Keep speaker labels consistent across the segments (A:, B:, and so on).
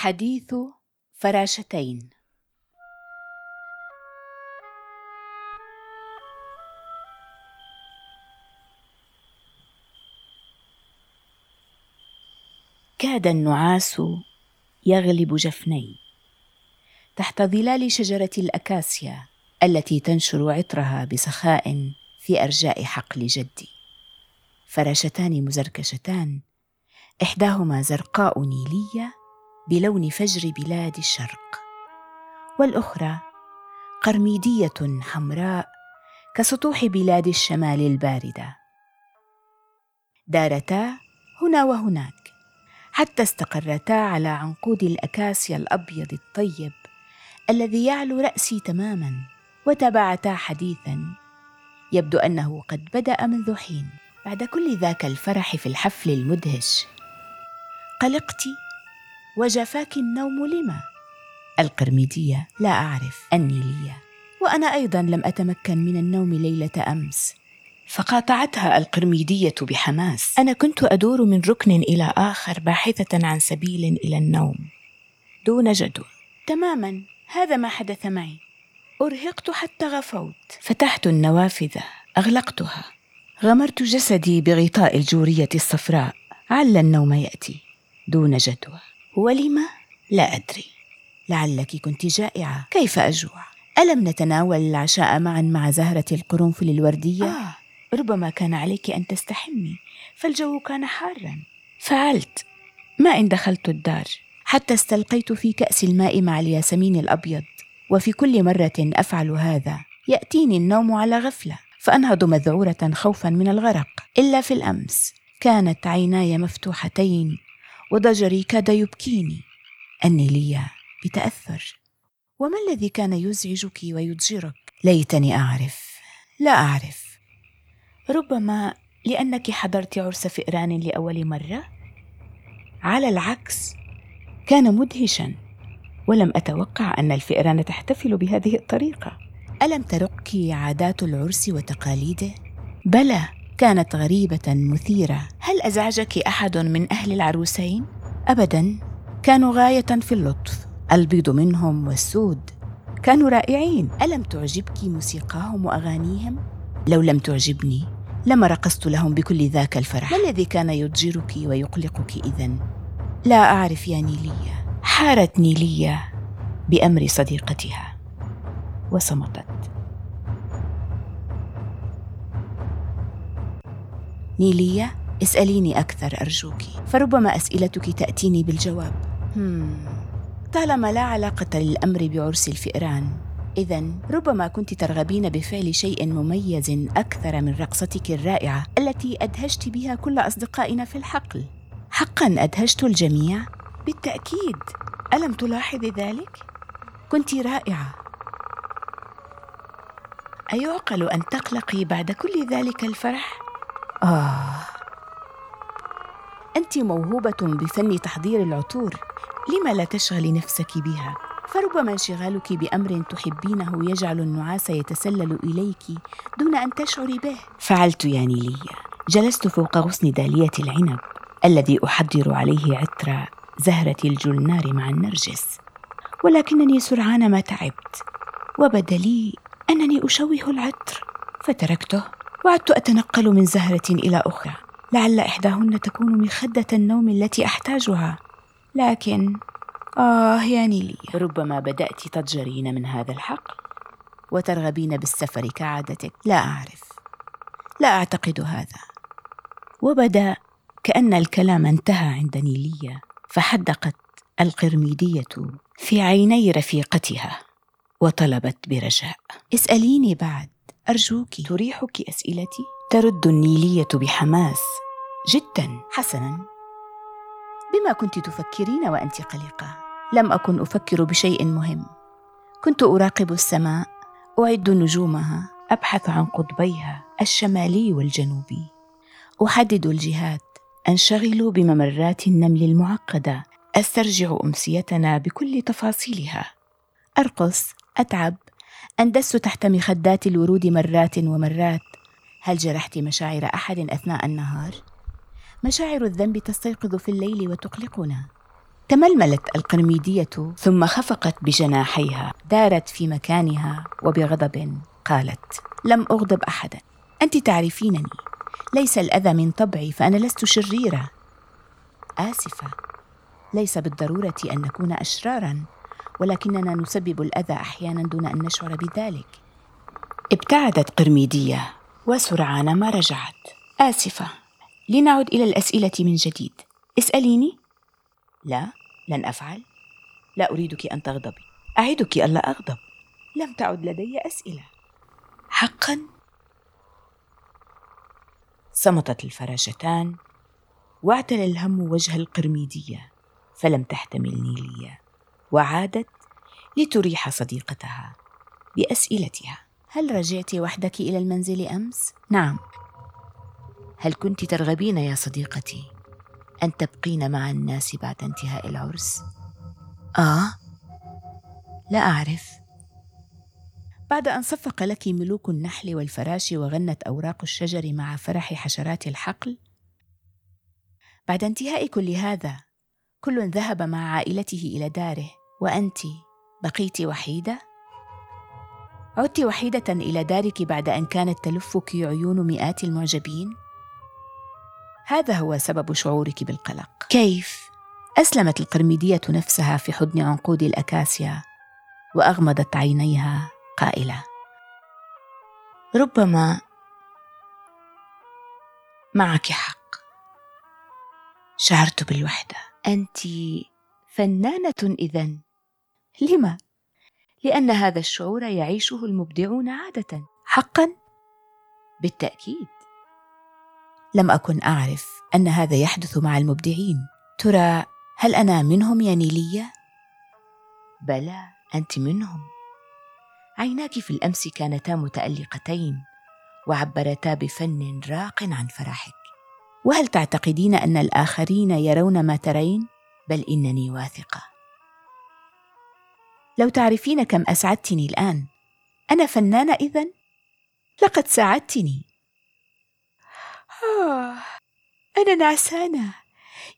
A: حديث فراشتين. كاد النعاس يغلب جفني تحت ظلال شجرة الأكاسيا التي تنشر عطرها بسخاء في أرجاء حقل جدي. فراشتان مزركشتان إحداهما زرقاء نيلية بلون فجر بلاد الشرق. والأخرى قرميدية حمراء كسطوح بلاد الشمال الباردة. دارتا هنا وهناك. حتى استقرتا على عنقود الأكاسيا الأبيض الطيب الذي يعلو رأسي تماما وتابعتا حديثا. يبدو أنه قد بدأ منذ حين. بعد كل ذاك الفرح في الحفل المدهش قلقت وجفاك النوم لما؟ القرميدية لا أعرف. النيلية. وأنا أيضا لم أتمكن من النوم ليلة أمس. فقاطعتها القرميدية بحماس. أنا كنت أدور من ركن إلى آخر باحثة عن سبيل إلى النوم. دون جدوى تماما. هذا ما حدث معي. أرهقت حتى غفوت. فتحت النوافذ. أغلقتها. غمرت جسدي بغطاء الجورية الصفراء. عل النوم يأتي. دون جدوى ولم لا أدري. لعلك كنت جائعة. كيف أجوع؟ ألم نتناول العشاء معا مع زهرة القرنفل الوردية؟ آه. ربما كان عليك أن تستحمي فالجو كان حارا. فعلت. ما إن دخلت الدار. حتى استلقيت في كأس الماء مع الياسمين الأبيض. وفي كل مرة أفعل هذا. يأتيني النوم على غفلة فأنهض مذعورة خوفا من الغرق. إلا في الأمس كانت عيناي مفتوحتين. وضجري كاد يبكيني. النيليه بتأثر. وما الذي كان يزعجك ويضجرك ليتني أعرف. لا أعرف. ربما لأنك حضرت عرس فئران لأول مرة؟ على العكس كان مدهشا. ولم أتوقع أن الفئران تحتفل بهذه الطريقة. ألم ترقك عادات العرس وتقاليده؟ بلى. كانت غريبة مثيرة. هل أزعجك أحد من أهل العروسين؟ ابدا. كانوا غاية في اللطف البيض منهم والسود. كانوا رائعين. ألم تعجبك موسيقاهم وأغانيهم؟ لو لم تعجبني لما رقصت لهم بكل ذاك الفرح. ما الذي كان يضجرك ويقلقك اذا لا أعرف يا نيلية. حارت نيليه بأمر صديقتها. وصمتت. نيلية اسأليني أكثر أرجوك فربما أسئلتك تأتيني بالجواب هم. طالما لا علاقة للأمر بعرس الفئران إذا ربما كنت ترغبين بفعل شيء مميز أكثر من رقصتك الرائعة التي أدهشت بها كل أصدقائنا في الحقل. حقا أدهشت الجميع؟ بالتأكيد. ألم تلاحظي ذلك؟ كنت رائعة. أيعقل أن تقلقي بعد كل ذلك الفرح؟ آه. أنت موهوبة بفن تحضير العطور، لم لا تشغلي نفسك بها؟ فربما انشغالك بأمر تحبينه يجعل النعاس يتسلل إليك دون أن تشعري به. فعلت يا نيلية. جلست فوق غصن دالية العنب الذي أحضر عليه عطر زهرة الجلنار مع النرجس. ولكنني سرعان ما تعبت وبدا لي أنني أشوه العطر فتركته. وعدت أتنقل من زهرة إلى أخرى لعل إحداهن تكون مخدة النوم التي أحتاجها. لكن آه يا نيلي ربما بدأت تضجرين من هذا الحقل وترغبين بالسفر كعادتك. لا أعرف. لا أعتقد هذا. وبدأ كأن الكلام انتهى عند نيلية فحدقت القرميدية في عيني رفيقتها وطلبت برجاء. اسأليني بعد. أرجوك تريحك أسئلتي؟ ترد النيلية بحماس جدا حسنا. بما كنت تفكرين وأنت قلقة لم أكن أفكر بشيء مهم. كنت أراقب السماء أعد نجومها أبحث عن قطبيها الشمالي والجنوبي. أحدد الجهات أنشغل بممرات النمل المعقدة أسترجع أمسيتنا بكل تفاصيلها. أرقص أتعب أندس تحت مخدات الورود مرات ومرات. هل جرحت مشاعر أحد أثناء النهار؟ مشاعر الذنب تستيقظ في الليل وتقلقنا. تململت القرميدية ثم خفقت بجناحيها. دارت في مكانها وبغضب قالت لم أغضب أحدا. أنت تعرفينني. ليس الأذى من طبعي فأنا لست شريرة. آسفة. ليس بالضرورة أن نكون أشرارا. ولكننا نسبب الأذى أحيانا دون أن نشعر بذلك. ابتعدت قرميدية وسرعان ما رجعت. آسفة. لنعد إلى الأسئلة من جديد. اسأليني. لا لن أفعل. لا أريدك أن تغضبي. أعدك ألا أغضب. لم تعد لدي أسئلة. حقا؟ صمتت الفراشتان واعتلى الهم وجه القرميدية فلم تحتمل نيليا وعادت لتريح صديقتها بأسئلتها هل رجعت وحدك إلى المنزل أمس؟ نعم. هل كنت ترغبين يا صديقتي أن تبقين مع الناس بعد انتهاء العرس؟ آه. لا أعرف. بعد أن صفق لك ملوك النحل والفراش وغنت أوراق الشجر مع فرح حشرات الحقل؟ بعد انتهاء كل هذا كل ذهب مع عائلته إلى داره. وأنت بقيت وحيدة؟ عدت وحيدة إلى دارك بعد أن كانت تلفك عيون مئات المعجبين؟ هذا هو سبب شعورك بالقلق كيف؟ أسلمت القرميدية نفسها في حضن عنقود الأكاسيا وأغمضت عينيها قائلة ربما معك حق شعرت بالوحدة أنت فنانة إذا لما؟ لأن هذا الشعور يعيشه المبدعون عادة. حقا؟ بالتأكيد. لم أكن أعرف أن هذا يحدث مع المبدعين. ترى هل أنا منهم يا نيلية؟ بلى أنت منهم. عيناك في الأمس كانتا متألقتين وعبرتا بفن راق عن فرحك. وهل تعتقدين أن الآخرين يرون ما ترين؟ بل إنني واثقة. لو تعرفين كم أسعدتني الآن. أنا فنانة إذن؟ لقد ساعدتني. آه أنا نعسانة.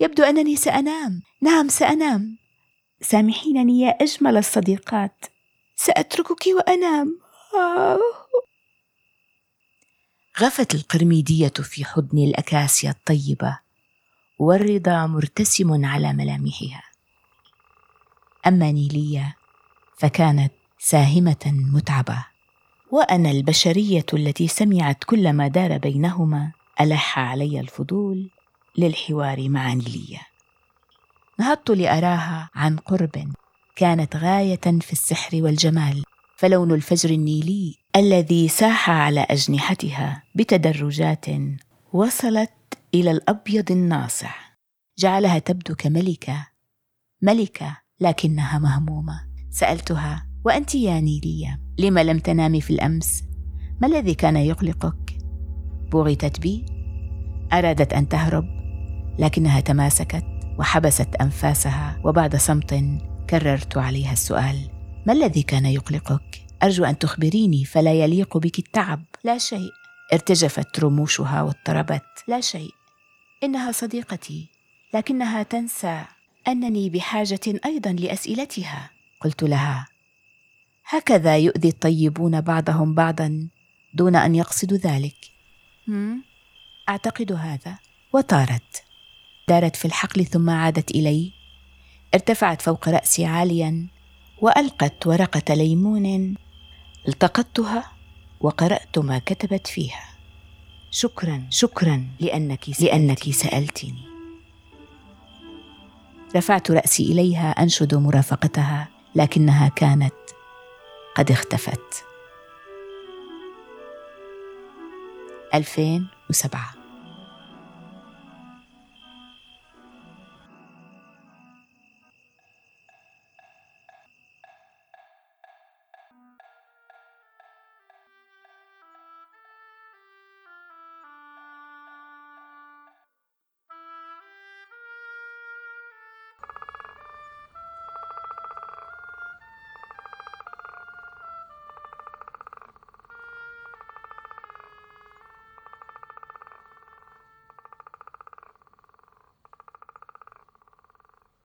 A: يبدو أنني سأنام. نعم سأنام. سامحينني يا أجمل الصديقات. سأتركك وأنام. آه. غفت القرميدية في حضن الأكاسيا الطيبة. والرضا مرتسم على ملامحها. أما نيلية فكانت ساهمة متعبة. وأنا البشرية التي سمعت كل ما دار بينهما ألح علي الفضول للحوار مع نيلية نهضت لأراها عن قرب كانت غاية في السحر والجمال فلون الفجر النيلي الذي ساح على أجنحتها بتدرجات وصلت إلى الأبيض الناصع. جعلها تبدو كملكة ملكة لكنها مهمومة. سألتها وأنت يا نيلية لم لم تنامي في الأمس ما الذي كان يقلقك بغتت بي أرادت أن تهرب لكنها تماسكت وحبست أنفاسها وبعد صمت كررت عليها السؤال ما الذي كان يقلقك أرجو أن تخبريني فلا يليق بك التعب. لا شيء. ارتجفت رموشها واضطربت. لا شيء إنها صديقتي لكنها تنسى أنني بحاجة أيضا لأسئلتها. قلت لها هكذا يؤذي الطيبون بعضهم بعضا دون أن يقصدوا ذلك. أعتقد هذا. وطارت. دارت في الحقل ثم عادت إلي. ارتفعت فوق رأسي عاليا وألقت ورقة ليمون التقطتها وقرأت ما كتبت فيها. شكرا شكرا لأنك لأنك سألتني. رفعت رأسي إليها أنشد مرافقتها. لكنها كانت قد اختفت. 2007